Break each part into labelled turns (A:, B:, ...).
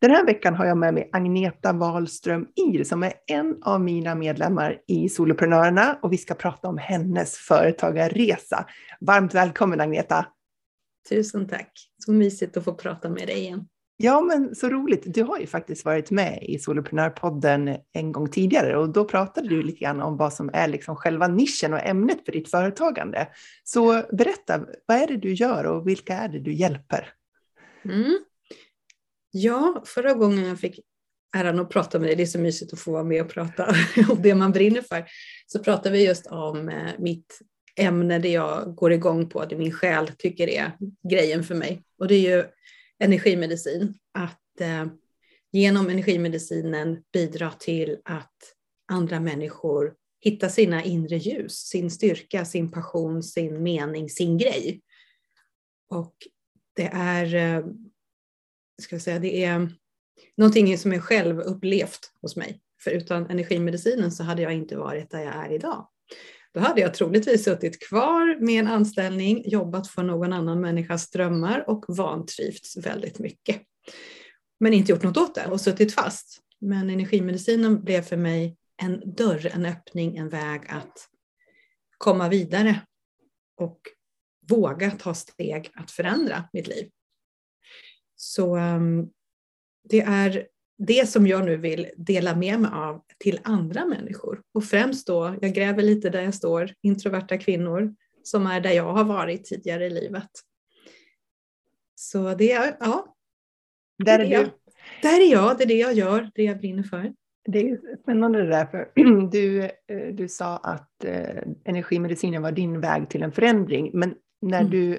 A: Den här veckan har jag med mig Agneta Wahlström Ir som är en av mina medlemmar i Soloprenörerna och vi ska prata om hennes företagarresa. Varmt välkommen Agneta!
B: Tusen tack! Så mysigt att få prata med dig igen.
A: Ja, men så roligt. Du har ju faktiskt varit med i Soloprenörpodden en gång tidigare och då pratade du lite grann om vad som är liksom själva nischen och ämnet för ditt företagande. Så berätta, vad är det du gör och vilka är det du hjälper?
B: Mm. Ja, förra gången jag fick äran att prata med dig, det är så mysigt att få vara med och prata om det man brinner för, så pratade vi just om eh, mitt ämne det jag går igång på, det min själ tycker är grejen för mig. Och det är ju energimedicin. Att eh, genom energimedicinen bidra till att andra människor hittar sina inre ljus, sin styrka, sin passion, sin mening, sin grej. Och det är eh, ska jag säga, det är någonting som är själv upplevt hos mig. För utan energimedicinen så hade jag inte varit där jag är idag. Då hade jag troligtvis suttit kvar med en anställning, jobbat för någon annan människas drömmar och vantrivts väldigt mycket. Men inte gjort något åt det och suttit fast. Men energimedicinen blev för mig en dörr, en öppning, en väg att komma vidare och våga ta steg att förändra mitt liv. Så um, det är det som jag nu vill dela med mig av till andra människor. Och främst då, jag gräver lite där jag står, introverta kvinnor som är där jag har varit tidigare i livet. Så det är, ja.
A: Där är, är
B: du. Där är jag, det är det jag gör, det jag brinner för.
A: Det är spännande det där, för du, eh, du sa att eh, energimedicinen var din väg till en förändring, men när mm. du,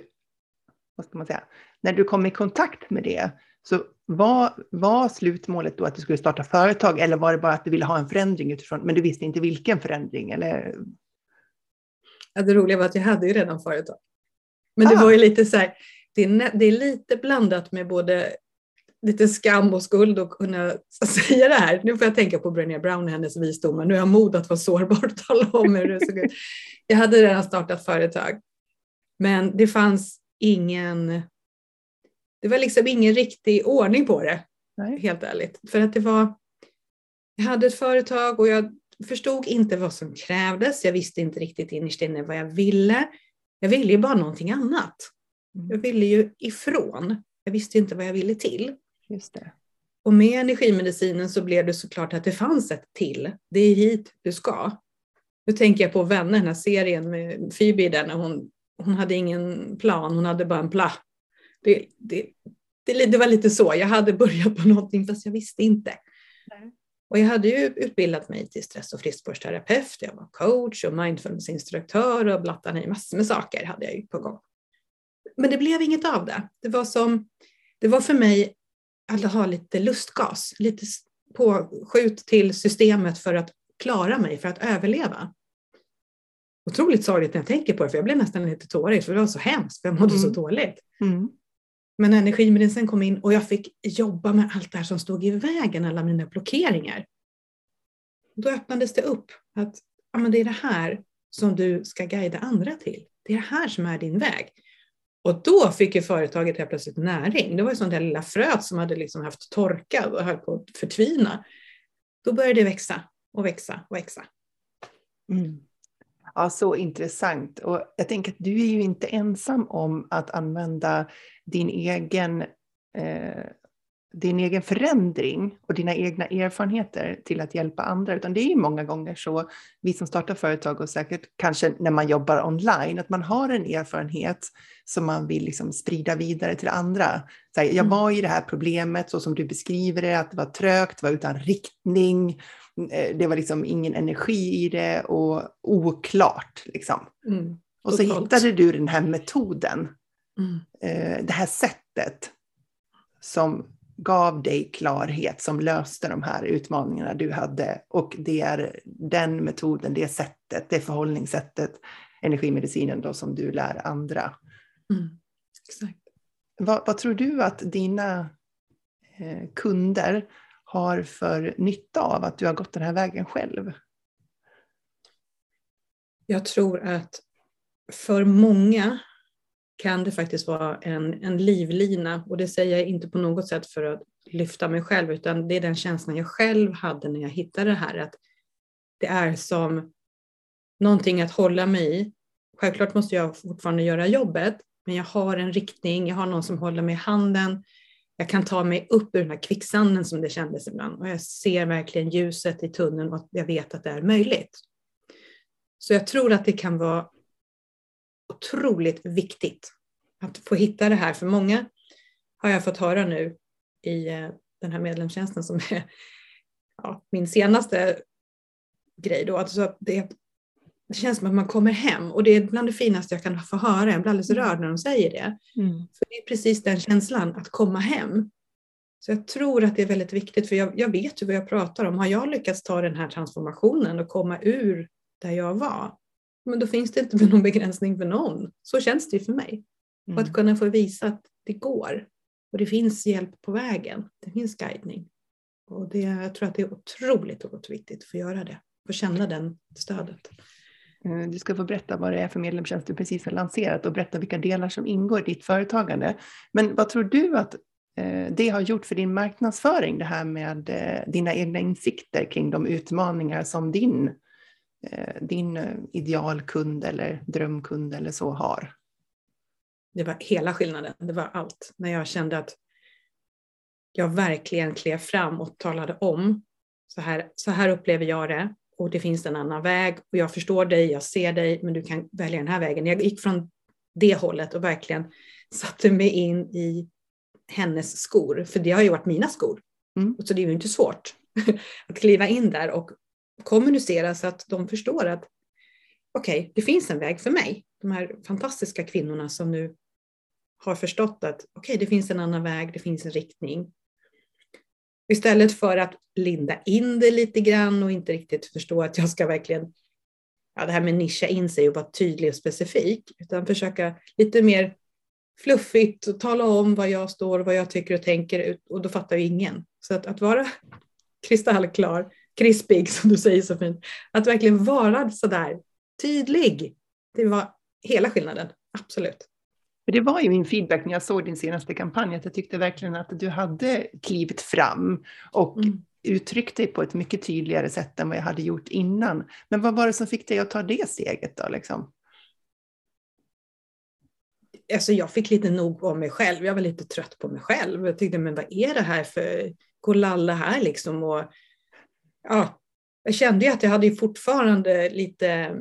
A: vad ska man säga, när du kom i kontakt med det, så var, var slutmålet då att du skulle starta företag eller var det bara att du ville ha en förändring utifrån, men du visste inte vilken förändring? Eller?
B: Ja, det roliga var att jag hade ju redan företag. Men det ah. var ju lite så här, det är, det är lite blandat med både lite skam och skuld att kunna säga det här. Nu får jag tänka på Brené Brown och hennes visdomar. Nu har jag mod att vara sårbar och tala om hur det såg ut. Jag hade redan startat företag. Men det fanns ingen det var liksom ingen riktig ordning på det, Nej. helt ärligt. För att det var, jag hade ett företag och jag förstod inte vad som krävdes. Jag visste inte riktigt innerst inne vad jag ville. Jag ville ju bara någonting annat. Mm. Jag ville ju ifrån. Jag visste inte vad jag ville till.
A: Just det.
B: Och med energimedicinen så blev det såklart att det fanns ett till. Det är hit du ska. Nu tänker jag på Vänner, den här serien med Phoebe där när hon, hon hade ingen plan, hon hade bara en pla det, det, det, det, var lite så, jag hade börjat på någonting fast jag visste inte. Nej. Och jag hade ju utbildat mig till stress och friskvårdsterapeut, jag var coach och mindfulnessinstruktör och blattade i massor med saker hade jag ju på gång. Men det blev inget av det. Det var som, det var för mig att ha lite lustgas, lite påskjut till systemet för att klara mig, för att överleva. Otroligt sorgligt när jag tänker på det, för jag blev nästan lite tårig, för det var så hemskt, för jag mådde mm. så dåligt. Mm. Men energiministern kom in och jag fick jobba med allt det här som stod i vägen, alla mina blockeringar. Då öppnades det upp att ja, men det är det här som du ska guida andra till. Det är det här som är din väg. Och då fick ju företaget helt plötsligt näring. Det var ju sånt där lilla fröet som hade liksom haft torka och höll på att förtvina. Då började det växa och växa och växa.
A: Mm. Ja, så intressant. Och jag tänker att du är ju inte ensam om att använda din egen, eh, din egen förändring och dina egna erfarenheter till att hjälpa andra, utan det är många gånger så, vi som startar företag och säkert kanske när man jobbar online, att man har en erfarenhet som man vill liksom sprida vidare till andra. Så här, jag mm. var i det här problemet så som du beskriver det, att det var trögt, det var utan riktning, Eh, det var liksom ingen energi i det och oklart. Liksom. Mm, och så hittade du den här metoden, mm. Eh, det här sättet som gav dig klarhet, som löste de här utmaningarna du hade. Och det är den metoden, det sättet, det förhållningssättet, energimedicinen då som du lär andra.
B: Mm. Exakt.
A: Vad, vad, tror du att dina eh, kunder har för nytta av att du har gått den här vägen själv?
B: Jag tror att för många kan det faktiskt vara en, en livlina och det säger jag inte på något sätt för att lyfta mig själv utan det är den känslan jag själv hade när jag hittade det här att det är som någonting att hålla mig i. Självklart måste jag fortfarande göra jobbet men jag har en riktning, jag har någon som håller mig i handen. Jag kan ta mig upp ur den här kvicksanden som det kändes ibland och jag ser verkligen ljuset i tunneln och jag vet att det är möjligt. Så jag tror att det kan vara otroligt viktigt att få hitta det här. För många har jag fått höra nu i eh, den här medlemstjänsten som är ja, min senaste grej. Då. Alltså att det, det känns som att man kommer hem och det är bland det finaste jag kan få höra. Jag blir alldeles mm. rörd när de säger det. Mm. För Det är precis den känslan, att komma hem. Så jag tror att det är väldigt viktigt, för jag, jag vet ju vad jag pratar om. Har jag lyckats ta den här transformationen och komma ur där jag var, men då finns det inte någon begränsning för någon. Så känns det ju för mig. Mm. Och att kunna få visa att det går. Och det finns hjälp på vägen. Det finns guidning. Och det, jag tror att det är otroligt, otroligt viktigt att få göra det. Få känna den stödet.
A: Eh, du ska få berätta vad det är för medlemstjänst du precis har lanserat och berätta vilka delar som ingår i ditt företagande. Men vad tror du att eh, det har gjort för din marknadsföring, det här med eh, dina egna insikter kring de utmaningar som din din eh, idealkund eller drömkund eller så har?
B: Det var hela skillnaden, det var allt. När jag kände att jag verkligen klev fram och talade om, så här, så här upplever jag det och det finns en annan väg och jag förstår dig, jag ser dig, men du kan välja den här vägen. Jag gick från det hållet och verkligen satte mig in i hennes skor, för det har ju varit mina skor. Mm. Så det är ju inte svårt att kliva in där och kommunicera så att de förstår att okej, okay, det finns en väg för mig. De här fantastiska kvinnorna som nu har förstått att okej, okay, det finns en annan väg, det finns en riktning. Istället för att linda in det lite grann och inte riktigt förstå att jag ska verkligen, ja det här med nischa in sig och vara tydlig och specifik, utan försöka lite mer fluffigt och tala om vad jag står vad jag tycker och tänker och då fattar ju ingen. Så att, att vara kristallklar krispig som du säger så fint. Att verkligen vara sådär tydlig. Det var hela skillnaden, absolut.
A: Det var ju min feedback när jag såg din senaste kampanj, att jag tyckte verkligen att du hade klivit fram och mm. uttryckt dig på ett mycket tydligare sätt än vad jag hade gjort innan. Men vad var det som fick dig att ta det steget då? Liksom?
B: Alltså jag fick lite nog av mig själv. Jag var lite trött på mig själv. Jag tyckte, men vad är det här för kolalla här liksom? Och ja, jag kände ju att jag hade fortfarande lite,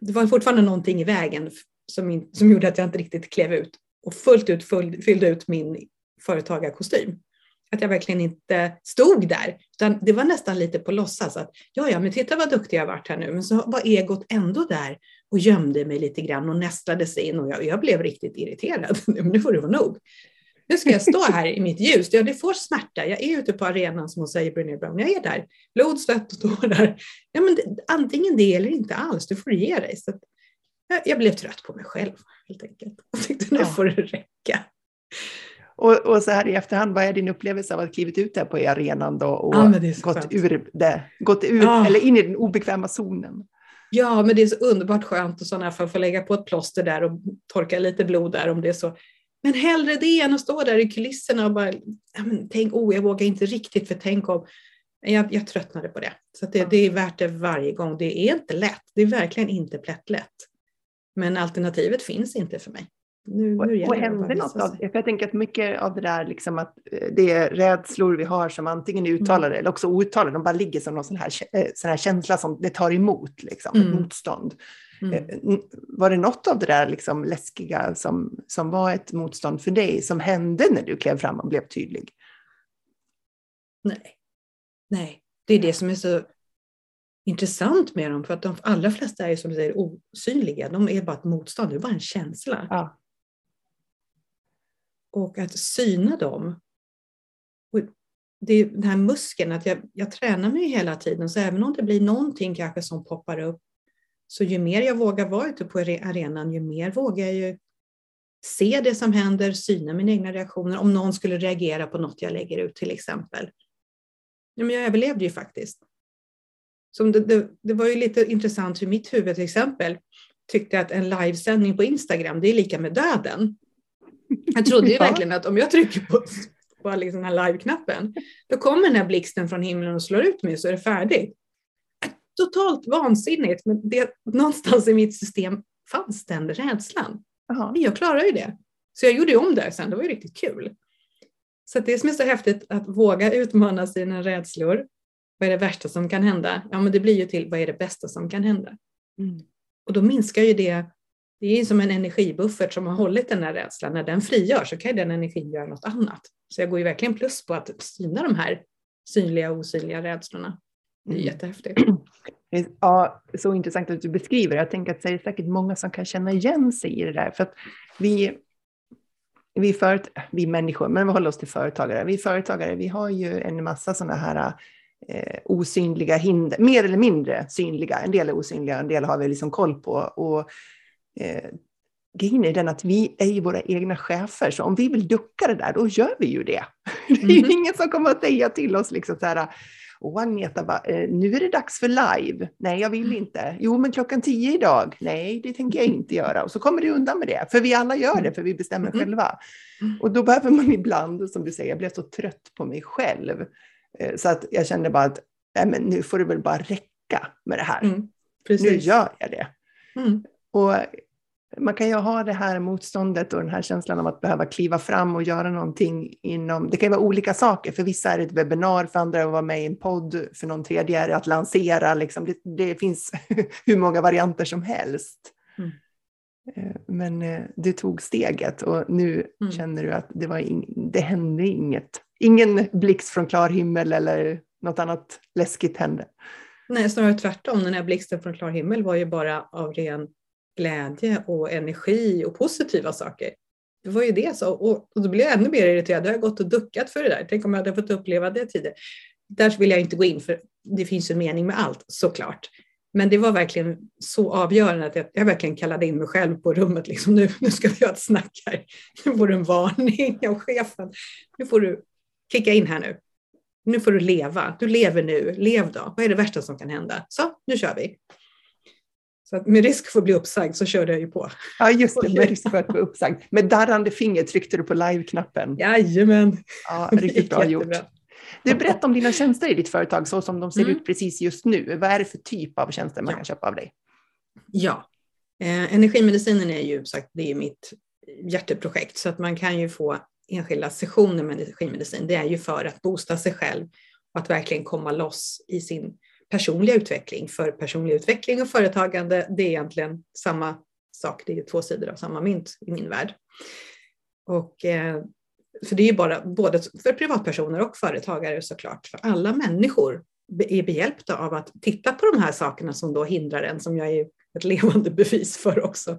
B: det var fortfarande någonting i vägen som, som gjorde att jag inte riktigt klev ut och fullt ut fyllde ut min företagarkostym. Att jag verkligen inte stod där, utan det var nästan lite på låtsas att ja, ja, men titta vad duktig jag varit här nu, men så var egot ändå där och gömde mig lite grann och nästlade sig in och jag, jag blev riktigt irriterad. nu får det vara nog nu ska jag stå här i mitt ljus. Ja, det får smärta. Jag är ute på arenan som hon säger, Brené Brown. Jag är där. Blod, svett och tårar. Ja, men det, antingen det eller inte alls. Du får ge dig. Så jag, jag, blev trött på mig själv helt enkelt. Jag tyckte nu ja. får det räcka.
A: Och, och, så här i efterhand, vad är din upplevelse av att klivit ut där på arenan då och ja, gått, ur det, gått ur, ja. eller in i den obekväma zonen?
B: Ja, men det är så underbart skönt och sådana för att få lägga på ett plåster där och torka lite blod där om det är så. Men hellre det än att stå där i kulisserna och bara, tänk, oh, jag vågar inte riktigt för tänk om, jag, jag tröttnade på det. Så det, det, är värt det varje gång. Det är inte lätt, det är verkligen inte plättlätt. Men alternativet finns inte för mig.
A: Nu, nu och hände något av det? Jag tänker att mycket av det där, liksom att eh, det är rädslor vi har som antingen är uttalade mm. eller också outtalade, de bara ligger som någon sån här, eh, sån här känsla som det tar emot, liksom, mm. motstånd. Mm. Eh, var det något av det där liksom läskiga som, som var ett motstånd för dig som hände när du klev fram och blev tydlig?
B: Nej, nej. det är det som är så intressant med dem, för att de allra flesta är som du säger osynliga. De är bara ett motstånd, det är bara en känsla. Ja. Och att syna dem det är den här muskeln, att jag, jag tränar mig hela tiden, så även om det blir någonting kanske som poppar upp, så ju mer jag vågar vara ute på arenan, ju mer vågar jag ju se det som händer, syna mina egna reaktioner, om någon skulle reagera på något jag lägger ut till exempel. Ja, men jag överlevde ju faktiskt. Så det, det, det var ju lite intressant hur mitt huvud till exempel tyckte att en livesändning på Instagram, det är lika med döden. Jag trodde ju verkligen att om jag trycker på, på liksom den här live-knappen, då kommer den här blixten från himlen och slår ut mig så är det färdigt. Totalt vansinnigt, men det, någonstans i mitt system fanns den rädslan. Aha. Jag klarar ju det. Så jag gjorde om det sen, det var ju riktigt kul. Så det som är så häftigt, att våga utmana sina rädslor. Vad är det värsta som kan hända? Ja, men det blir ju till vad är det bästa som kan hända? Mm. Och då minskar ju det, det är som en energibuffert som har hållit den här rädslan. När den frigör så kan den energin göra något annat. Så jag går ju verkligen plus på att syna de här synliga och osynliga rädslorna. Det är jättehäftigt.
A: Ja, så intressant att du beskriver. Jag tänker att det är säkert många som kan känna igen sig i det där. För att vi, vi, föret, vi människor, men vi håller oss till företagare. Vi företagare, vi har ju en massa sådana här eh, osynliga hinder, mer eller mindre synliga. En del är osynliga, en del har vi liksom koll på. Och, eh, grejen är den att vi är ju våra egna chefer, så om vi vill ducka det där, då gör vi ju det. Det är ju mm. ingen som kommer att säga till oss liksom så här, och Agneta bara, eh, nu är det dags för live. Nej, jag vill mm. inte. Jo, men klockan tio idag. Nej, det tänker jag inte göra. Och så kommer det undan med det. För vi alla gör det, för vi bestämmer mm. själva. Och då behöver man ibland, som du säger, jag blev så trött på mig själv. Eh, så att jag kände bara att, nej men nu får det väl bara räcka med det här. Mm. Nu gör jag det. Mm. Och man kan ju ha det här motståndet och den här känslan av att behöva kliva fram och göra någonting inom, det kan ju vara olika saker, för vissa är det ett webbinar, för andra är det att vara med i en podd, för någon tredje är det att lansera, liksom. det, det finns hur många varianter som helst. Mm. Eh, men eh, du tog steget och nu mm. känner du att det, var in, det hände inget. Ingen blixt från klar himmel eller något annat läskigt hände.
B: Nej, snarare tvärtom. Den här blixten från klar himmel var ju bara av ren glädje och energi och positiva saker. Det var ju det. Så, och, och då blev jag ännu mer irriterad. Jag har gått och duckat för det där. Tänk om jag hade fått uppleva det tidigare. Där vill jag inte gå in för det finns en mening med allt såklart. Men det var verkligen så avgörande att jag, jag verkligen kallade in mig själv på rummet. Liksom, nu, nu ska vi ha ett snack här. Nu får du en varning av chefen. Nu får du kicka in här nu. Nu får du leva. Du lever nu. Lev då. Vad är det värsta som kan hända? Så, nu kör vi. Så att med risk för att bli uppsagd så körde jag ju på.
A: Ja, just det, med risk för att bli uppsagd. Med darrande finger tryckte du på live-knappen.
B: Jajamän.
A: Ja, riktigt bra gjort. Du, berätta om dina tjänster i ditt företag så som de ser mm. ut precis just nu. Vad är det för typ av tjänster man ja. kan köpa av dig?
B: Ja, eh, energimedicinen är ju sagt, det är mitt hjärteprojekt så att man kan ju få enskilda sessioner med energimedicin. Det är ju för att boosta sig själv och att verkligen komma loss i sin personliga utveckling. För personlig utveckling och företagande, det är egentligen samma sak. Det är två sidor av samma mynt i min värld. Och, eh, för det är ju bara både för privatpersoner och företagare såklart. För alla människor är behjälpta av att titta på de här sakerna som då hindrar en, som jag är ett levande bevis för också.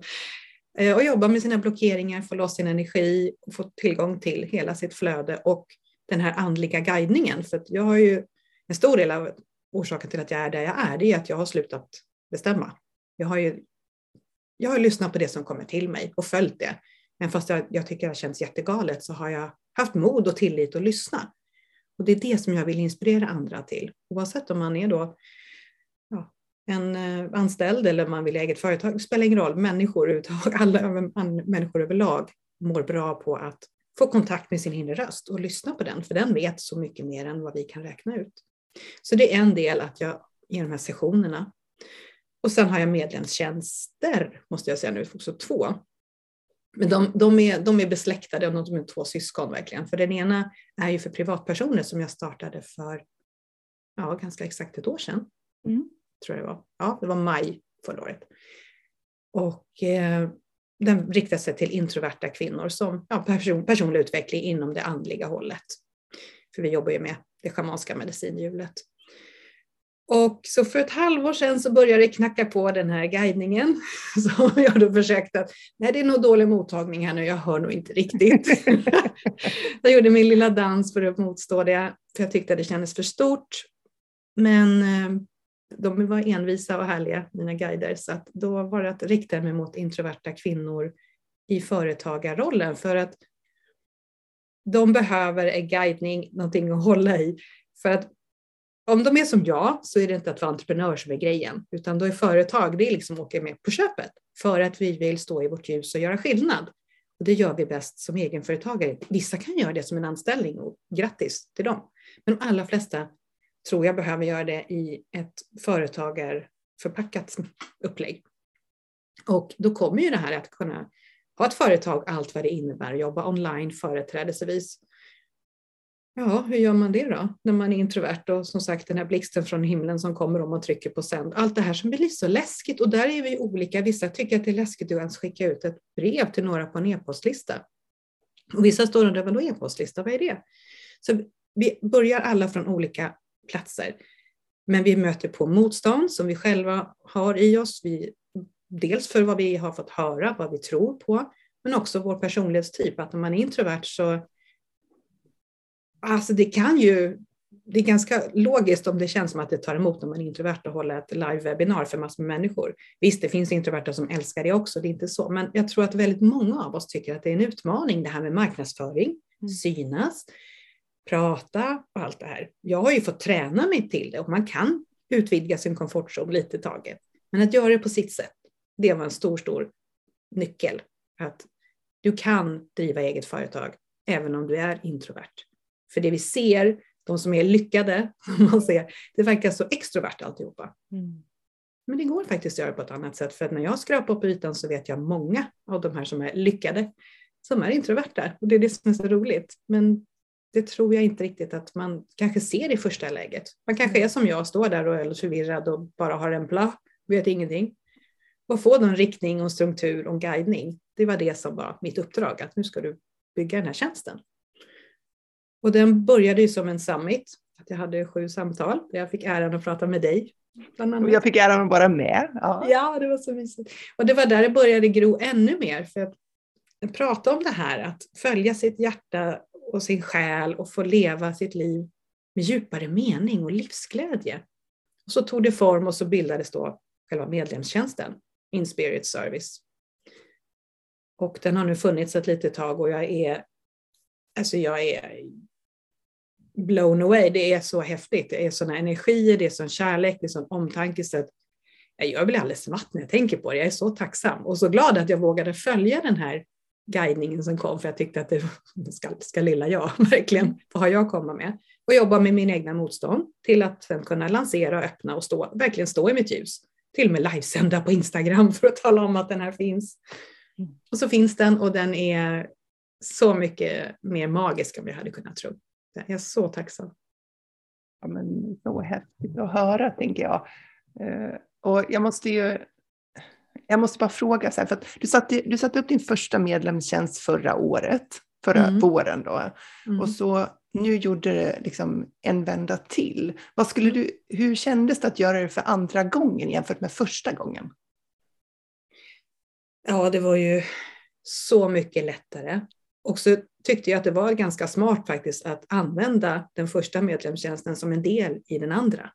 B: Eh, och jobba med sina blockeringar, få loss sin energi få tillgång till hela sitt flöde och den här andliga guidningen. För jag har ju en stor del av orsaken till att jag är där jag är, det är att jag har slutat bestämma. Jag har ju jag har lyssnat på det som kommer till mig och följt det. Men fast jag, jag tycker det känns jättegalet så har jag haft mod och tillit att lyssna. Och det är det som jag vill inspirera andra till. Oavsett om man är då ja, en eh, anställd eller man vill eget företag, det spelar ingen roll. Människor alla människor överlag mår bra på att få kontakt med sin inre röst och lyssna på den, för den vet så mycket mer än vad vi kan räkna ut. Så det är en del att jag ger de här sessionerna. Och sen har jag medlemstjänster, måste jag säga nu, också två. Men de, de, är, de är besläktade, de är två syskon verkligen. För den ena är ju för privatpersoner som jag startade för ja, ganska exakt ett år sedan. Mm. Tror jag det var. Ja, det var maj förra året. Och eh, den riktar sig till introverta kvinnor som ja, person, personlig utveckling inom det andliga hållet. För vi jobbar ju med det schamanska medicinhjulet. Och så för ett halvår sedan så började det knacka på den här guidningen. Så jag då försökte att, nej det är nog dålig mottagning här nu, jag hör nog inte riktigt. jag gjorde min lilla dans för att motstå det. för jag tyckte att det kändes för stort. Men eh, de var envisa och härliga, mina guider, så att då var det att rikta mig mot introverta kvinnor i företagarrollen för att de behöver en guidning, någonting att hålla i. För att om de är som jag så är det inte att vara entreprenör som är grejen, utan då är företag, det är liksom att åka med på köpet för att vi vill stå i vårt ljus och göra skillnad. Och det gör vi bäst som egenföretagare. Vissa kan göra det som en anställning och grattis till dem. Men de allra flesta tror jag behöver göra det i ett företagarförpackat upplägg. Och då kommer ju det här att kunna ha ett företag, allt vad det innebär, jobba online företrädesvis. Ja, hur gör man det då när man är introvert och som sagt den här blixten från himlen som kommer om man trycker på sänd. Allt det här som blir så läskigt och där är vi olika. Vissa tycker att det är läskigt att ens skicka ut ett brev till några på en e-postlista. Och vissa står och undrar, vadå e-postlista, vad är det? Så vi börjar alla från olika platser. Men vi möter på motstånd som vi själva har i oss. Vi, dels för vad vi har fått höra, vad vi tror på, men också vår personlighetstyp. Att om man är introvert så Alltså det kan ju, det är ganska logiskt om det känns som att det tar emot när man är introvert och håller ett live-webinar för massor med människor. Visst, det finns introverta som älskar det också, det är inte så, men jag tror att väldigt många av oss tycker att det är en utmaning det här med marknadsföring, mm. synas, prata och allt det här. Jag har ju fått träna mig till det och man kan utvidga sin komfortzon lite taget. Men att göra det på sitt sätt, det var en stor, stor nyckel. Att du kan driva eget företag även om du är introvert. För det vi ser, de som är lyckade, man ser, det verkar så extrovert alltihopa. Mm. Men det går faktiskt att göra på ett annat sätt, för att när jag skrapar på ytan så vet jag många av de här som är lyckade, som är introverta. Och det är det som är så roligt. Men det tror jag inte riktigt att man kanske ser i första läget. Man kanske mm. är som jag, står där och är förvirrad och bara har en bla, vet ingenting. Och få en riktning och struktur och guidning. Det var det som var mitt uppdrag, att nu ska du bygga den här tjänsten. Och den började ju som en summit, att jag hade sju samtal där jag fick äran att prata med dig.
A: Jag fick äran att vara med.
B: Ja. ja, det var så mysigt. Och det var där det började gro ännu mer, för att prata om det här, att följa sitt hjärta och sin själ och få leva sitt liv med djupare mening och livsglädje. Och så tog det form och så bildades då själva medlemstjänsten, Inspirit Service. Och den har nu funnits ett litet tag och jag är, alltså jag är blown away. Det är så häftigt. Det är sådana energier, det är sån kärlek, det är sån omtanke. Så att jag blir alldeles matt när jag tänker på det. Jag är så tacksam och så glad att jag vågade följa den här guidningen som kom, för jag tyckte att det ska, ska lilla jag verkligen, vad har jag att komma med? Och jobba med min egna motstånd till att sen kunna lansera och öppna och stå, verkligen stå i mitt ljus. Till och med livesända på Instagram för att tala om att den här finns. Och så finns den och den är så mycket mer magisk än vi hade kunnat tro. Jag är så tacksam.
A: Ja, men så häftigt att höra, tänker jag. Eh, och jag måste ju jag måste bara fråga, så här, för du, satte, du satte upp din första medlemstjänst förra året, förra mm. våren då. Mm. Och så nu gjorde det liksom en vända till. Vad skulle du, hur kändes det att göra det för andra gången jämfört med första gången?
B: Ja, det var ju så mycket lättare. Och så tyckte jag att det var ganska smart faktiskt att använda den första medlemstjänsten som en del i den andra.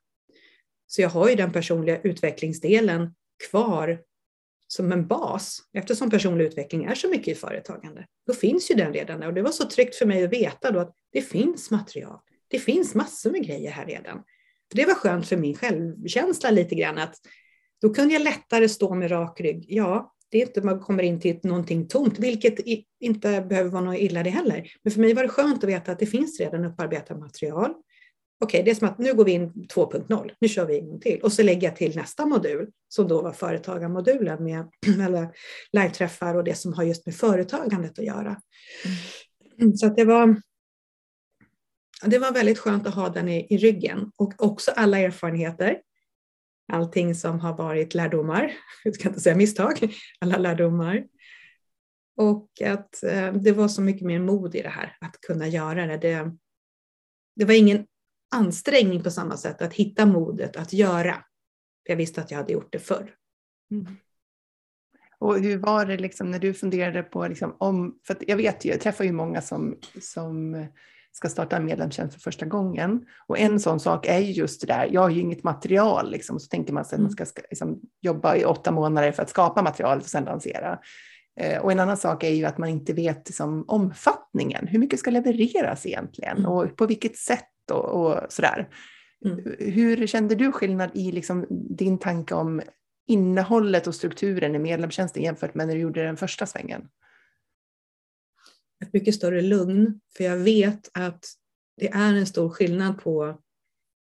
B: Så jag har ju den personliga utvecklingsdelen kvar som en bas, eftersom personlig utveckling är så mycket i företagande, då finns ju den redan där. Och det var så tryggt för mig att veta då att det finns material. Det finns massor med grejer här redan. För det var skönt för min självkänsla lite grann att då kunde jag lättare stå med rak rygg. Ja, det är inte man kommer in till någonting tomt, vilket inte behöver vara något illa det heller. Men för mig var det skönt att veta att det finns redan upparbetat material okej, okay, det är som att nu går vi in 2.0, nu kör vi en gång till. Och så lägger jag till nästa modul som då var företagarmodulen med eller live-träffar och det som har just med företagandet att göra. Mm. Så att det var det var väldigt skönt att ha den i, i ryggen och också alla erfarenheter. Allting som har varit lärdomar, jag ska inte säga misstag, alla lärdomar. Och att eh, det var så mycket mer mod i det här, att kunna göra det. Det, det var ingen ansträngning på samma sätt att hitta modet att göra. Jag visste att jag hade gjort det förr. Mm.
A: Och hur var det liksom när du funderade på, liksom om, för jag vet ju, jag träffar ju många som, som ska starta en medlemstjänst för första gången. Och en sån sak är ju just det där, jag har ju inget material, liksom. så tänker man sig att man ska liksom, jobba i åtta månader för att skapa material och sedan lansera. Eh, och en annan sak är ju att man inte vet liksom, omfattningen, hur mycket ska levereras egentligen mm. och på vilket sätt och, och sådär. Mm. Hur kände du skillnad i liksom, din tanke om innehållet och strukturen i medlemstjänsten jämfört med när du gjorde den första svängen?
B: Ett mycket större lugn, för jag vet att det är en stor skillnad på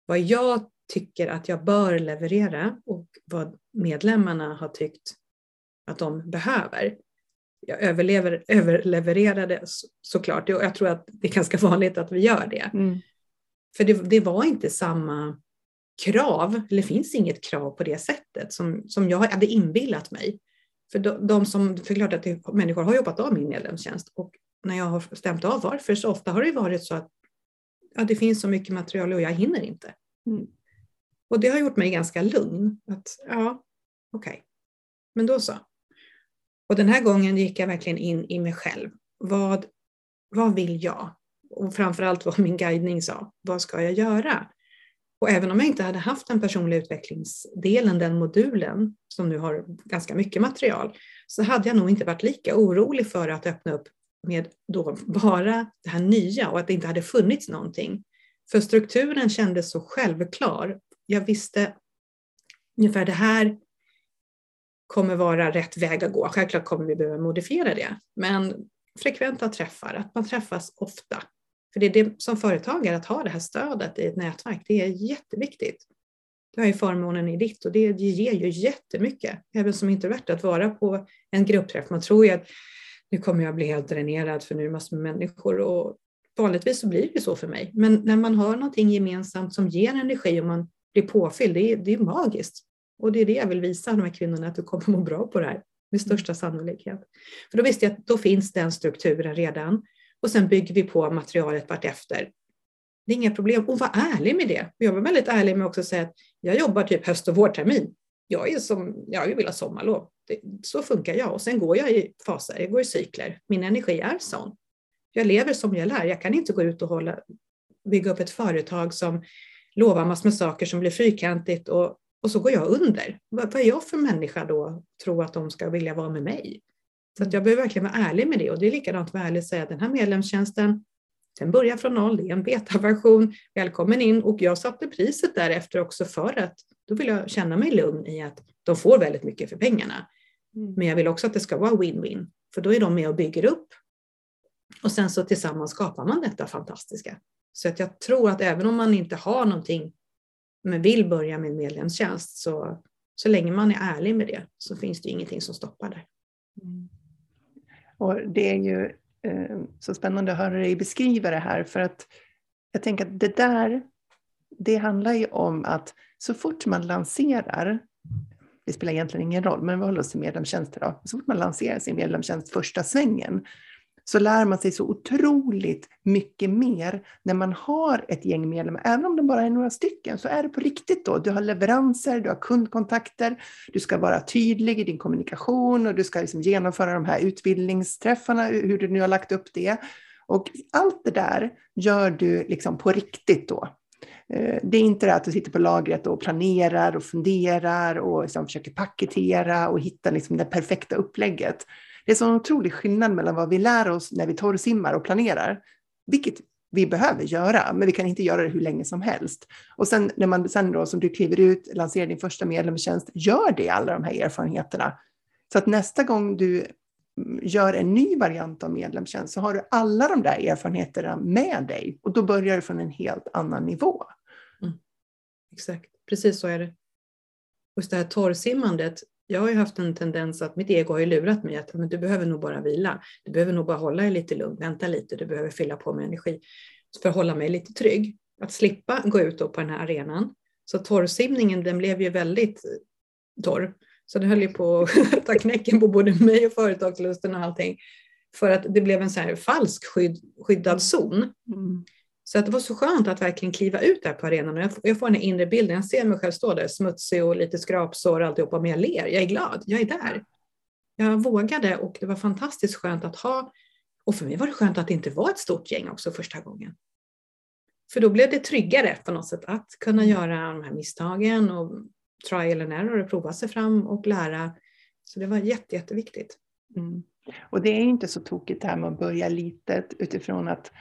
B: vad jag tycker att jag bör leverera och vad medlemmarna har tyckt att de behöver. Jag överlever, överlevererade såklart, och jag tror att det är ganska vanligt att vi gör det. Mm. För det, det, var inte samma krav, eller det finns inget krav på det sättet som, som jag hade inbillat mig. För de, de som, för klart att det, människor har jobbat av min medlemstjänst och när jag har stämt av varför så ofta har det varit så att ja, det finns så mycket material och jag hinner inte. Mm. Och det har gjort mig ganska lugn. Att ja, okej, okay. men då så. Och den här gången gick jag verkligen in i mig själv. Vad, vad vill jag? Och framförallt vad min guidning sa. Vad ska jag göra? Och även om jag inte hade haft den personliga utvecklingsdelen, den modulen, som nu har ganska mycket material, så hade jag nog inte varit lika orolig för att öppna upp med då bara det här nya och att det inte hade funnits någonting. För strukturen kändes så självklar. Jag visste ungefär det här kommer vara rätt väg att gå. Självklart kommer vi behöva modifiera det, men frekventa träffar, att man träffas ofta. För det är det som företagare, att ha det här stödet i ett nätverk, det är jätteviktigt. Du har ju förmånen i ditt och det ger ju jättemycket, även som introvert, att vara på en gruppträff. Man tror ju att nu kommer jag bli helt dränerad för nu är det massor med människor och vanligtvis så blir det så för mig. Men när man har någonting gemensamt som ger energi och man blir påfylld, det är, det är magiskt. Och det är det jag vill visa de här kvinnorna, att du kommer må bra på det här med största sannolikhet. För då visste jag att då finns den strukturen redan och sen bygger vi på materialet vartefter. Det är inga problem. Och var ärlig med det. Jag var väldigt ärlig med också att säga att jag jobbar typ höst och vårtermin. Jag, är som, jag vill ha sommarlov. Det, så funkar jag. Och sen går jag i faser, jag går i cykler. Min energi är sån. Jag lever som jag lär. Jag kan inte gå ut och hålla, bygga upp ett företag som lovar massor med saker som blir fyrkantigt och, och så går jag under. Vad, vad är jag för människa då, tro att de ska vilja vara med mig? Så att jag behöver verkligen vara ärlig med det och det är likadant att vara ärlig och säga att den här medlemstjänsten, den börjar från noll, det är en betaversion, välkommen in och jag satte priset därefter också för att då vill jag känna mig lugn i att de får väldigt mycket för pengarna. Mm. Men jag vill också att det ska vara win-win, för då är de med och bygger upp och sen så tillsammans skapar man detta fantastiska. Så att jag tror att även om man inte har någonting men vill börja med medlemstjänst så, så länge man är ärlig med det så finns det ingenting som stoppar det. Mm.
A: Och det är ju eh, så spännande att höra dig beskriva det här för att jag tänker att det där, det handlar ju om att så fort man lanserar, det spelar egentligen ingen roll, men vi håller oss till medlemstjänster då, så fort man lanserar sin medlemstjänst första svängen så lär man sig så otroligt mycket mer när man har ett gäng medlemmar. Även om det bara är några stycken så är det på riktigt då. Du har leveranser, du har kundkontakter, du ska vara tydlig i din kommunikation och du ska liksom genomföra de här utbildningsträffarna, hur du nu har lagt upp det. Och allt det där gör du liksom på riktigt då. Eh, det är inte det att du sitter på lagret och planerar och funderar och liksom försöker paketera och hitta liksom det perfekta upplägget. Det är så otrolig skillnad mellan vad vi lär oss när vi torrsimmar och planerar, vilket vi behöver göra, men vi kan inte göra det hur länge som helst. Och sen när man sen då, som du kliver ut, lanserar din första medlemstjänst, gör det alla de här erfarenheterna. Så att nästa gång du mm, gör en ny variant av medlemstjänst så har du alla de där erfarenheterna med dig och då börjar du från en helt annan nivå. Mm.
B: Exakt, precis så är det. Just det här torrsimmandet, jag har ju haft en tendens att mitt ego har ju lurat mig att men du behöver nog bara vila. Du behöver nog bara hålla dig lite lugn, vänta lite, du behöver fylla på med energi för att hålla mig lite trygg. Att slippa gå ut på den här arenan. Så torrsimningen den blev ju väldigt eh, torr. Så det höll ju på att ta knäcken på både mig och företagslusten och allting. För att det blev en så här falsk skydd, skyddad zon. Mm. Så att det var så skönt att verkligen kliva ut där på arenan. Och jag, får, jag får den här inre bilden, jag ser mig själv stå där smutsig och lite skrapsår och alltihopa, men jag ler, jag är glad, jag är där. Jag vågade och det var fantastiskt skönt att ha Och för mig var det skönt att det inte var ett stort gäng också första gången. För då blev det tryggare på något sätt att kunna göra de här misstagen och trial and error och prova sig fram och lära. Så det var jätte, jätteviktigt.
A: Mm. Och det är inte så tokigt det här med att börja litet utifrån att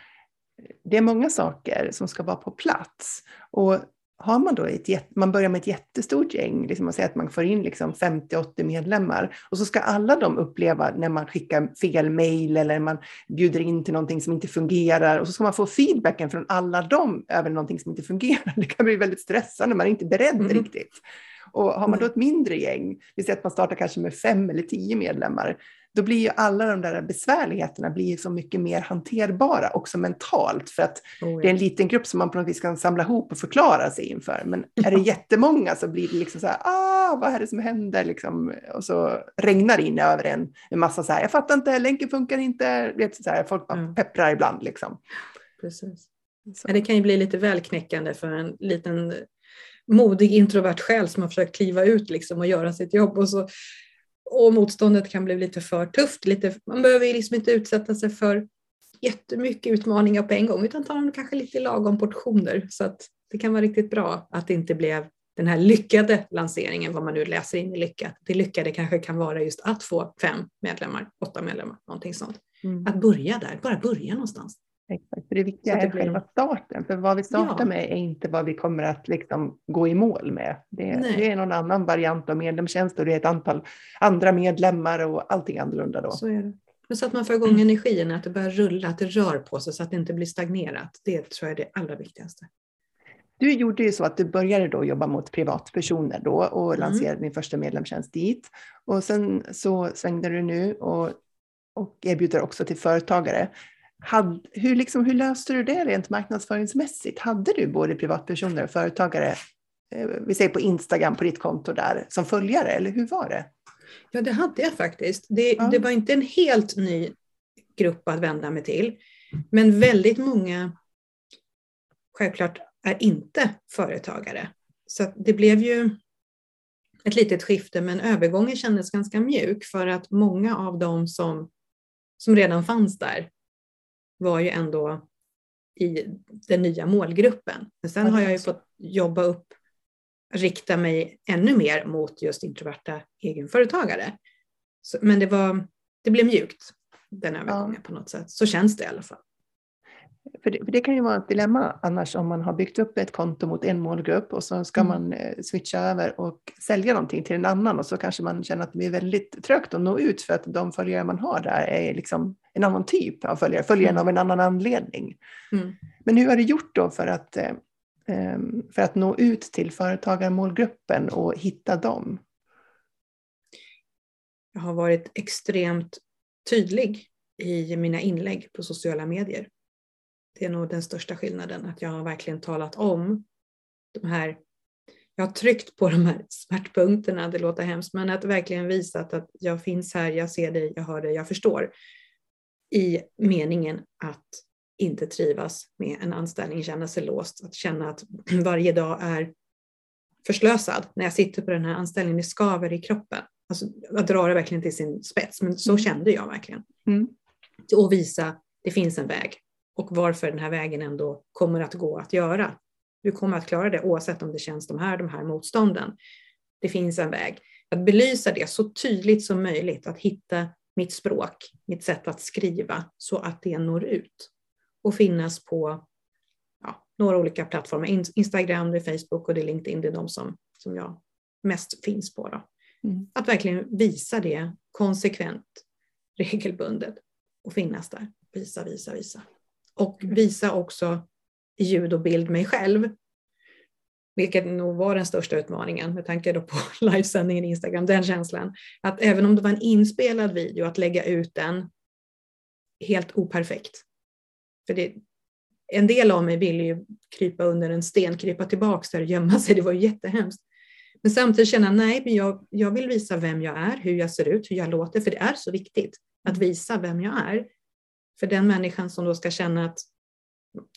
A: det är många saker som ska vara på plats. Och har man då ett, man börjar med ett jättestort gäng, liksom man säger att man får in liksom 50-80 medlemmar och så ska alla de uppleva när man skickar fel mail eller man bjuder in till någonting som inte fungerar och så ska man få feedbacken från alla dem över någonting som inte fungerar. Det kan bli väldigt stressande, man är inte beredd
B: Mm.
A: riktigt. Och har man då
B: Nej.
A: ett mindre gäng, vi säger att man startar kanske med fem eller tio medlemmar, då blir ju alla de där besvärligheterna blir så mycket mer hanterbara också mentalt för att
B: Oh,
A: det är
B: ja.
A: en liten grupp som man på något vis kan samla ihop och förklara sig inför. Men är det jättemånga så blir det liksom så här, ah, vad är det som händer liksom? Och så regnar det in över en en massa så här, jag fattar inte, länken funkar inte, vet, så här, folk bara
B: Mm.
A: pepprar ibland liksom.
B: Precis.
A: Så.
B: Ja, det kan ju bli lite väl knäckande för en liten modig introvert själ som har försökt kliva ut liksom och göra sitt jobb. Och, så, och motståndet kan bli lite för tufft. Lite, man behöver liksom inte utsätta sig för jättemycket utmaningar på en gång utan ta dem kanske lite i lagom portioner. Så att det kan vara riktigt bra att det inte blev den här lyckade lanseringen, vad man nu läser in i lyckat. Det lyckade kanske kan vara just att få fem medlemmar, åtta medlemmar, någonting sånt.
A: Mm.
B: Att börja där, bara börja någonstans.
A: Exakt, för det viktiga
B: det
A: är
B: blir
A: själva starten. För vad vi startar
B: Ja.
A: med är inte vad vi kommer att liksom gå i mål med. Det, det är någon annan variant av medlemstjänst och det är ett antal andra medlemmar och allting annorlunda då.
B: Så är det. Men så att man får igång energin, att det börjar rulla, att det rör på sig så att det inte blir stagnerat. Det tror jag är det allra viktigaste.
A: Du gjorde ju så att du började då jobba mot privatpersoner då och
B: Mm.
A: lanserade din första medlemstjänst dit. Och sen så svängde du nu och, och erbjuder också till företagare. Had, hur, liksom, hur löste du det rent marknadsföringsmässigt? Hade du både privatpersoner och företagare, eh, vi säger på Instagram på ditt konto där, som följare eller hur var det?
B: Ja, det hade jag faktiskt. Det,
A: Ja.
B: det var inte en helt ny grupp att vända mig till, men väldigt många självklart är inte företagare. Så det blev ju ett litet skifte, men övergången kändes ganska mjuk för att många av dem som, som redan fanns där var ju ändå i den nya målgruppen. Men sen
A: Ja,
B: har jag ju fått jobba upp, rikta mig ännu mer mot just introverta egenföretagare. Så, men det, var, det blev mjukt, den övergången på något sätt. Så känns det i alla fall.
A: För det, för det kan ju vara ett dilemma annars om man har byggt upp ett konto mot en målgrupp och så ska
B: Mm.
A: man eh, switcha över och sälja någonting till en annan och så kanske man känner att det blir väldigt trögt att nå ut för att de följare man har där är liksom en annan typ av följare, följer en
B: Mm.
A: av en annan anledning.
B: Mm.
A: Men hur har du gjort då för att, eh, em, för att nå ut till företagarmålgruppen och hitta dem?
B: Jag har varit extremt tydlig i mina inlägg på sociala medier. Det är nog den största skillnaden, att jag har verkligen talat om de här jag har tryckt på de här smärtpunkterna, det låter hemskt, men att verkligen visat att jag finns här, jag ser dig, jag hör dig, jag förstår. I meningen att inte trivas med en anställning, känna sig låst, att känna att varje dag är förslösad. När jag sitter på den här anställningen, det skaver i kroppen. Alltså, jag drar det verkligen till sin spets, men så
A: Mm.
B: kände jag verkligen.
A: Mm.
B: Och visa, det finns en väg och varför den här vägen ändå kommer att gå att göra. Du kommer att klara det oavsett om det känns de här, de här motstånden. Det finns en väg. Att belysa det så tydligt som möjligt, att hitta mitt språk, mitt sätt att skriva så att det når ut. Och finnas på ja, några olika plattformar. In- Instagram, det är Facebook och det är LinkedIn, det är de som, som jag mest finns på. Då.
A: Mm.
B: Att verkligen visa det konsekvent, regelbundet och finnas där. Visa, visa, visa. Och
A: Mm.
B: visa också i ljud och bild mig själv. Vilket nog var den största utmaningen med tanke då på livesändningen i Instagram, den känslan. Att även om det var en inspelad video, att lägga ut den helt operfekt. För det, en del av mig ville ju krypa under en sten, krypa tillbaka där och gömma sig, det var ju jättehemskt. Men samtidigt känna, nej, men jag, jag vill visa vem jag är, hur jag ser ut, hur jag låter, för det är så viktigt att visa vem jag är. För den människan som då ska känna att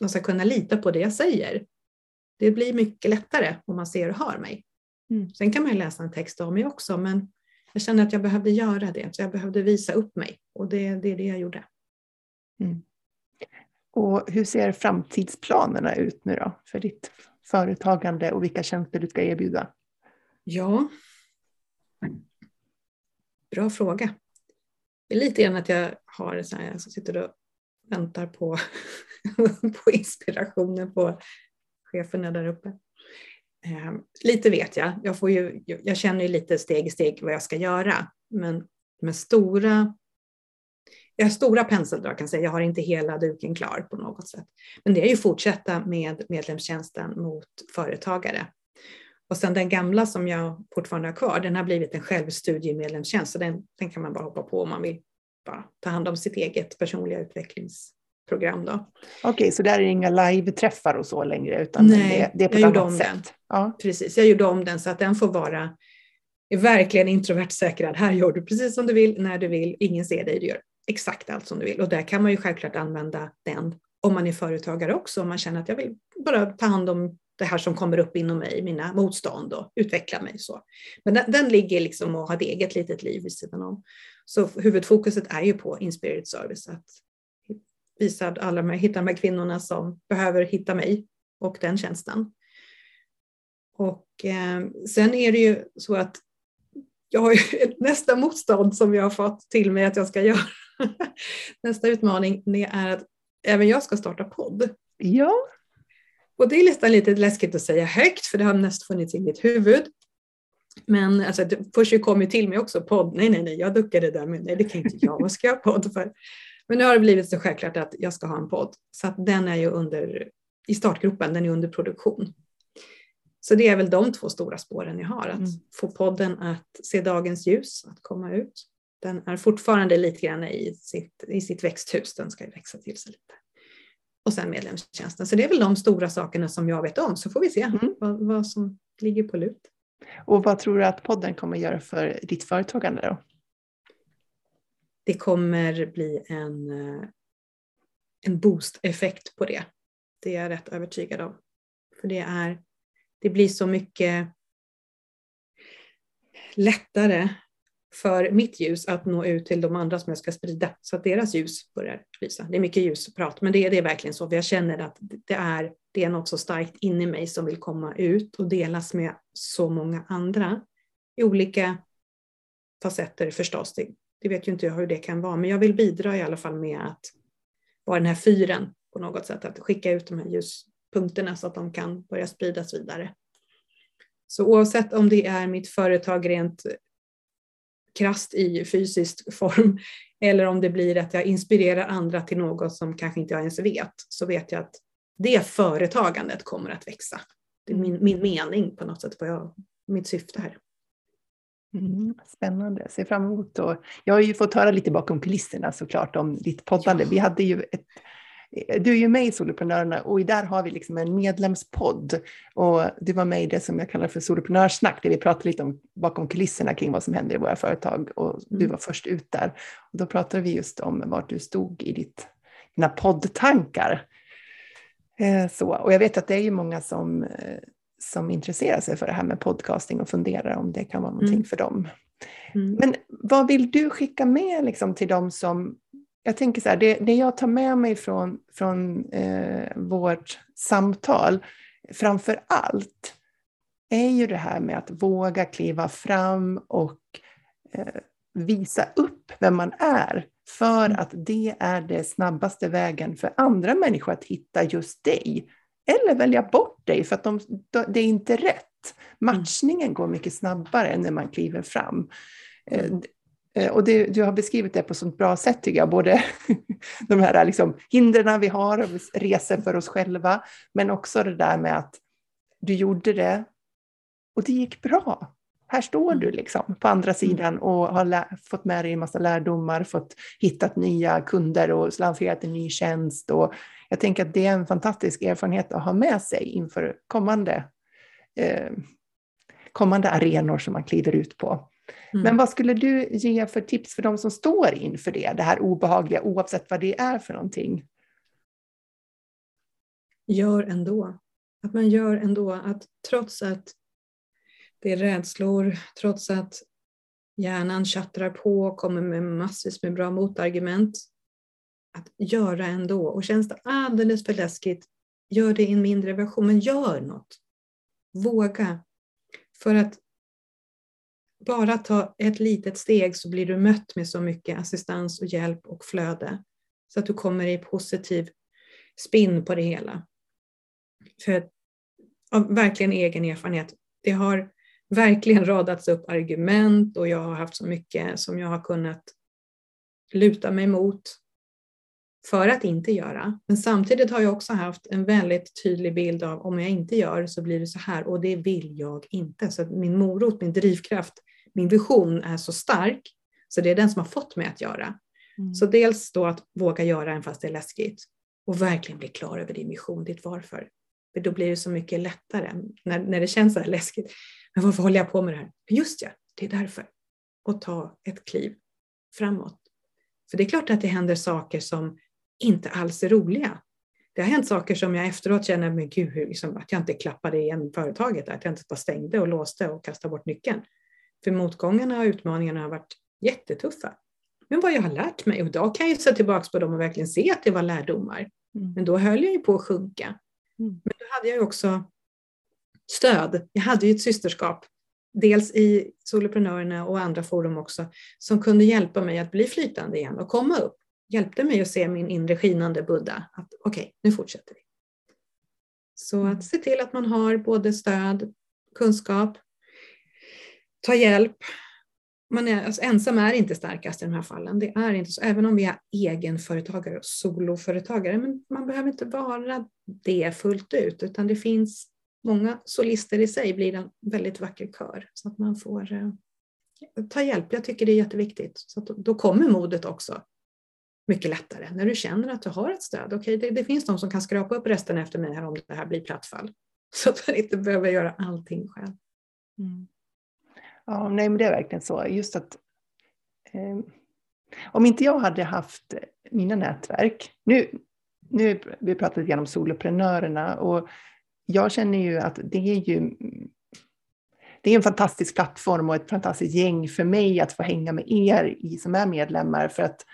B: de ska kunna lita på det jag säger. Det blir mycket lättare om man ser och hör mig.
A: Mm.
B: Sen kan man ju läsa en text av mig också, men jag kände att jag behövde göra det, så jag behövde visa upp mig och det, det är det jag gjorde.
A: Mm. Och hur ser framtidsplanerna ut nu då för ditt företagande och vilka tjänster du ska erbjuda?
B: Ja, bra fråga. Det är lite grann att jag har så här, jag sitter och väntar på, på inspirationen på cheferna där uppe. Eh, lite vet jag. Jag, får ju, jag känner ju lite steg i steg vad jag ska göra. Men med stora jag har stora penseldrag kan jag säga, jag har inte hela duken klar på något sätt. Men det är ju fortsätta med medlemstjänsten mot företagare. Och sen den gamla som jag fortfarande har kvar, den har blivit en självstudiemedlemstjänst, så den, den kan man bara hoppa på om man vill bara ta hand om sitt eget personliga utvecklingsprogram.
A: Okej, okay, så där är det inga live-träffar och så längre, utan Nej, det, det är på ett annat sätt? Den.
B: Ja. Precis, jag gjorde om den så att den får vara verkligen introvertsäkrad. Här gör du precis som du vill, när du vill, ingen ser dig, du gör exakt allt som du vill. Och där kan man ju självklart använda den om man är företagare också, om man känner att jag vill bara ta hand om det här som kommer upp inom mig, mina motstånd och utveckla mig. så. Men den, den ligger liksom och har ett eget litet liv vid sidan om. Så huvudfokuset är ju på Inspirit Service, att visa alla de hitta de här kvinnorna som behöver hitta mig och den tjänsten. Och eh, sen är det ju så att jag har ju nästa motstånd som jag har fått till mig att jag ska göra. nästa utmaning det är att även jag ska starta podd.
A: Ja.
B: Och det är nästan lite läskigt att säga högt för det har mest funnits i mitt huvud. Men alltså, först kom ju till mig också podd. Nej, nej, nej, jag duckade där. Men nej, det kan inte jag. Vad ska jag ha podd för? Men nu har det blivit så självklart att jag ska ha en podd. Så att den är ju under, i startgruppen, den är under produktion. Så det är väl de två stora spåren jag har. Att mm. få podden att se dagens ljus, att komma ut. Den är fortfarande lite grann i sitt, i sitt växthus, den ska växa till sig lite. Och sen medlemstjänsten. Så det är väl de stora sakerna som jag vet om, så får vi se mm. vad, vad som ligger på lut.
A: Och vad tror du att podden kommer göra för ditt företagande då?
B: Det kommer bli en, eh, en boost-effekt på det. Det är jag rätt övertygad om. För det är det blir så mycket lättare för mitt ljus att nå ut till de andra som jag ska sprida så att deras ljus börjar lysa. Det är mycket ljusprat, men det, det är verkligen så. För jag känner att det är, det är något så starkt inne i mig som vill komma ut och delas med så många andra i olika facetter förstås. Det, det vet ju inte jag hur det kan vara, men jag vill bidra i alla fall med att vara den här fyren på något sätt, att skicka ut de här ljuspunkterna så att de kan börja spridas vidare. Så oavsett om det är mitt företag rent krast i fysisk form eller om det blir att jag inspirerar andra till något som kanske inte jag ens vet, så vet jag att det företagandet kommer att växa. Det är min, min mening på något sätt, vad jag, mitt syfte här.
A: Mm, spännande, ser fram emot. Och jag har ju fått höra lite bakom kulisserna såklart om ditt poddande. Vi hade ju ett du är ju med i Soloprenörerna och där har vi liksom en medlemspodd. Och du var med i det som jag kallar för Soloprenörsnack, där vi pratade lite om bakom kulisserna kring vad som händer i våra företag. Och du mm. var först ut där. Och då pratade vi just om vart du stod i ditt, dina poddtankar. Eh, så, och jag vet att det är ju många som, eh, som intresserar sig för det här med podcasting och funderar om det kan vara någonting mm. för dem. Mm. Men vad vill du skicka med liksom, till dem som jag tänker så här, det, det jag tar med mig från, från eh, vårt samtal, framför allt, är ju det här med att våga kliva fram och eh, visa upp vem man är. För mm. att det är det snabbaste vägen för andra människor att hitta just dig. Eller välja bort dig för att de, det är inte rätt. Mm. Matchningen går mycket snabbare när man kliver fram. Eh, mm. Eh, och det, du har beskrivit det på ett bra sätt tycker jag, både de här liksom hindren vi har, resor för oss själva, men också det där med att du gjorde det och det gick bra. Här står du mm. liksom på andra mm. sidan och har fått med dig en massa lärdomar, fått hittat nya kunder och lanserat en ny tjänst. Och jag tänker att det är en fantastisk erfarenhet att ha med sig inför kommande, eh, kommande arenor som man kliver ut på. Mm. Men vad skulle du ge för tips för de som står inför det, det här obehagliga, oavsett vad det är för någonting?
B: Gör ändå. Att man gör ändå. Att trots att det är rädslor, trots att hjärnan tjattrar på och kommer med massvis med bra motargument, att göra ändå. Och känns det alldeles för läskigt, gör det i en mindre version, men gör något. Våga. För att bara ta ett litet steg så blir du mött med så mycket assistans och hjälp och flöde. Så att du kommer i positiv spinn på det hela. För av verkligen egen erfarenhet, det har verkligen radats upp argument och jag har haft så mycket som jag har kunnat luta mig mot för att inte göra. Men samtidigt har jag också haft en väldigt tydlig bild av om jag inte gör så blir det så här och det vill jag inte. Så min morot, min drivkraft, min vision är så stark så det är den som har fått mig att göra. Mm. Så dels då att våga göra en fast det är läskigt och verkligen bli klar över din mission, ditt varför. För då blir det så mycket lättare när, när det känns så här läskigt. Men varför håller jag på med det här? Just ja, det är därför. Och ta ett kliv framåt. För det är klart att det händer saker som inte alls är roliga. Det har hänt saker som jag efteråt känner, men gud, liksom, att jag inte klappade igen företaget, att jag inte bara stängde och låste och kastade bort nyckeln. För motgångarna och utmaningarna har varit jättetuffa. Men vad jag har lärt mig, och idag kan jag se tillbaka på dem och verkligen se att det var lärdomar. Mm. Men då höll jag ju på att sjunka. Mm. Men då hade jag ju också stöd. Jag hade ju ett systerskap, dels i Soloprenörerna och andra forum också, som kunde hjälpa mig att bli flytande igen och komma upp. Hjälpte mig att se min inre skinande Buddha, att okej, okay, nu fortsätter vi. Så att se till att man har både stöd, kunskap, ta hjälp. Man är, alltså ensam är inte starkast i de här fallen. Det är inte så, även om vi är egenföretagare och soloföretagare. Men man behöver inte vara det fullt ut, utan det finns många solister i sig blir en väldigt vacker kör. Så att man får eh, ta hjälp. Jag tycker det är jätteviktigt. Så då, då kommer modet också mycket lättare när du känner att du har ett stöd. Okej, det, det, finns de som kan skrapa upp resten efter mig här om det här blir plattfall. Så att man inte behöver göra allting själv. Mm.
A: Ja, nej, men det är verkligen så. Just att eh, om inte jag hade haft mina nätverk, nu, nu vi pratat lite grann om soloprenörerna och jag känner ju att det är ju det är en fantastisk plattform och ett fantastiskt gäng för mig att få hänga med er i, som är medlemmar för att,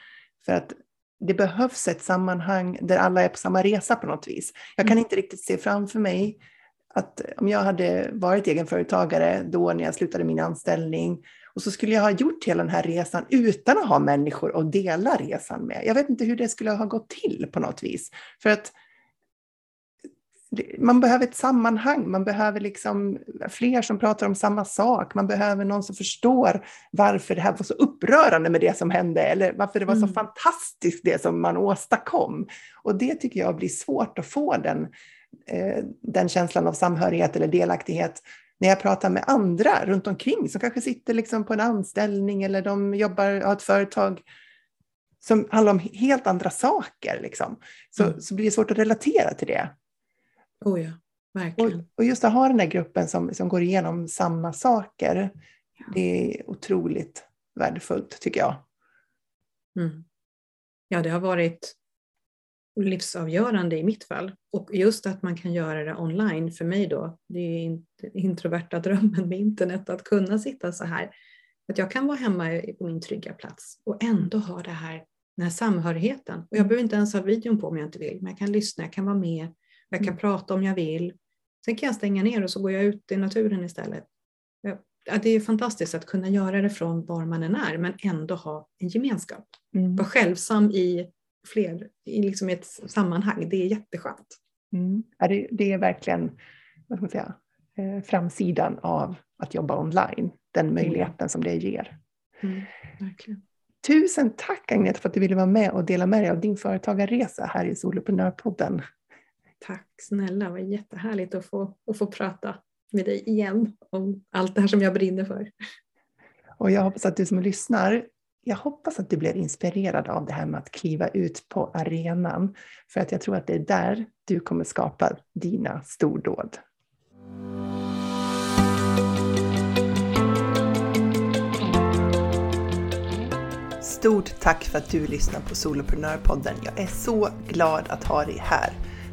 A: för att det behövs ett sammanhang där alla är på samma resa på något vis. Jag kan mm. inte riktigt se framför mig att om jag hade varit egenföretagare då när jag slutade min anställning och så skulle jag ha gjort hela den här resan utan att ha människor att dela resan med. Jag vet inte hur det skulle ha gått till på något vis. För att man behöver ett sammanhang, man behöver liksom fler som pratar om samma sak, man behöver någon som förstår varför det här var så upprörande med det som hände, eller varför det var mm. så fantastiskt det som man åstadkom. Och det tycker jag blir svårt att få den, den känslan av samhörighet eller delaktighet när jag pratar med andra runt omkring som kanske sitter liksom på en anställning eller de jobbar, har ett företag som handlar om helt andra saker. Liksom. Så, mm. så blir det svårt att relatera till det.
B: Oh ja, verkligen.
A: Och, och, just att ha den där gruppen som, som går igenom samma saker, ja. det är otroligt värdefullt tycker jag.
B: Mm. Ja, det har varit livsavgörande i mitt fall. Och just att man kan göra det online för mig då, det är inte introverta drömmen med internet att kunna sitta så här. Att jag kan vara hemma på min trygga plats och ändå ha det här, den här samhörigheten. Och jag behöver inte ens ha videon på om jag inte vill, men jag kan lyssna, jag kan vara med, jag kan mm. prata om jag vill. Sen kan jag stänga ner och så går jag ut i naturen istället. Ja, det är fantastiskt att kunna göra det från var man än är men ändå ha en gemenskap. Mm. Vara självsam i fler, i liksom ett sammanhang. Det är jätteskönt.
A: Mm. Ja, det, det, är verkligen vad ska man säga, eh, framsidan av att jobba online. Den möjligheten mm. som det ger.
B: Mm, verkligen.
A: Tusen tack Agneta för att du ville vara med och dela med dig av din företagarresa här i Soloprenörpodden.
B: Tack snälla, det var jättehärligt att få, att få prata med dig igen om allt det här som jag brinner för.
A: Och jag hoppas att du som lyssnar, jag hoppas att du blev inspirerad av det här med att kliva ut på arenan. För att jag tror att det är där du kommer skapa dina stordåd. Stort tack för att du lyssnar på Soloprenörpodden. Jag är så glad att ha dig här.